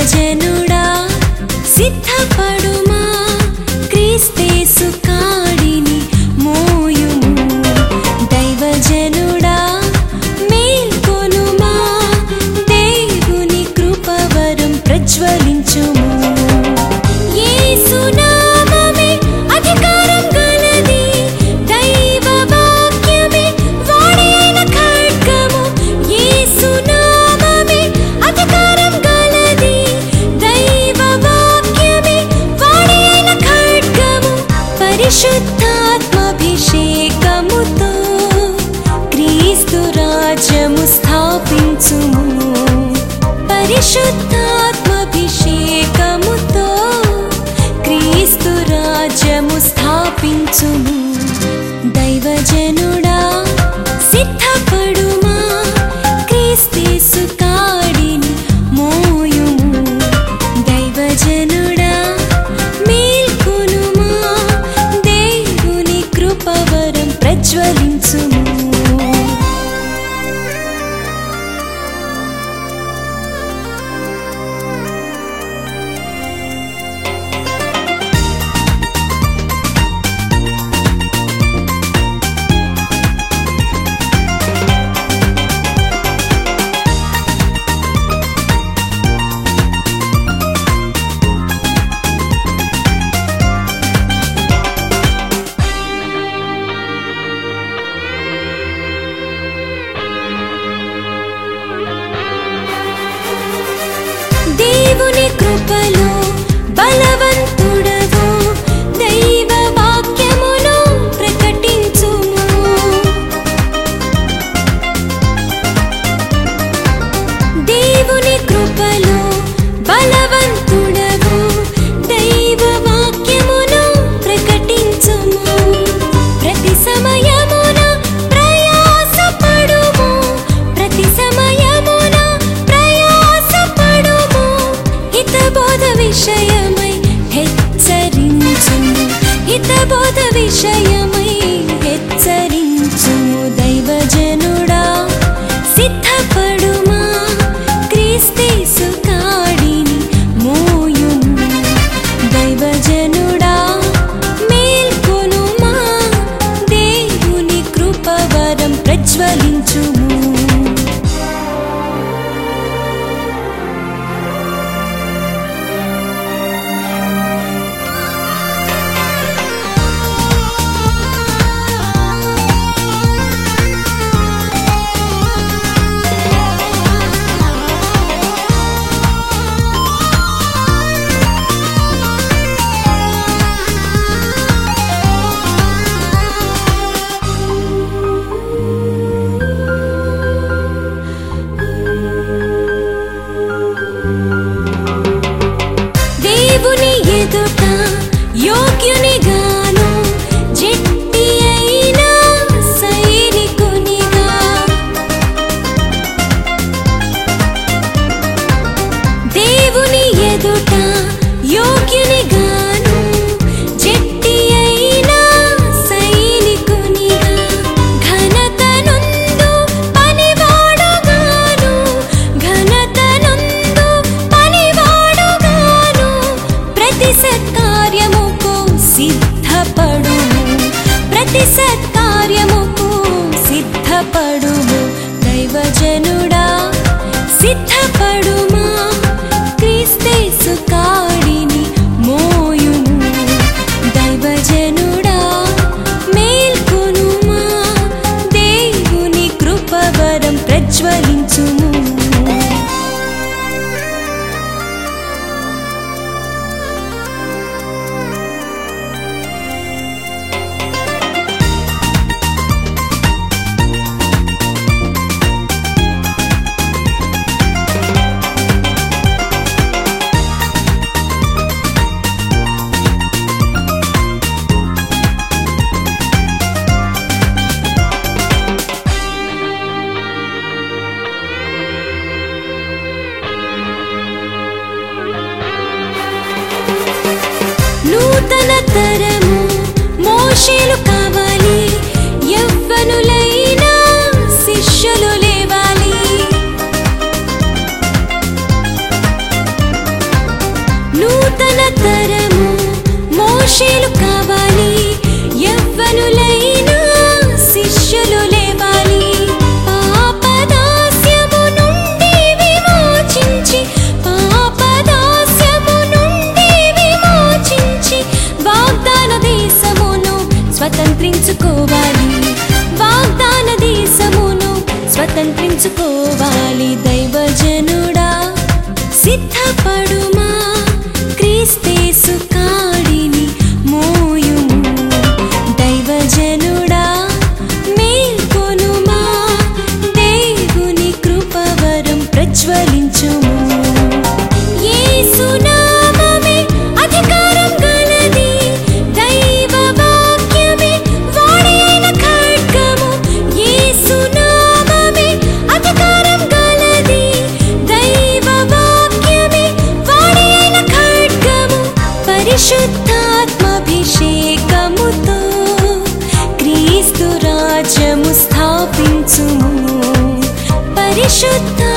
भजन त्मभिषेकमुतो ग्रीस्तुराजमु परिशुद्ध हितबोध विषयम స్వతంత్రించుకోవాలి. వాగ్దాన దేశమును స్వతంత్రించుకోవాలి. దైవజనుడా సిద్ధపడు should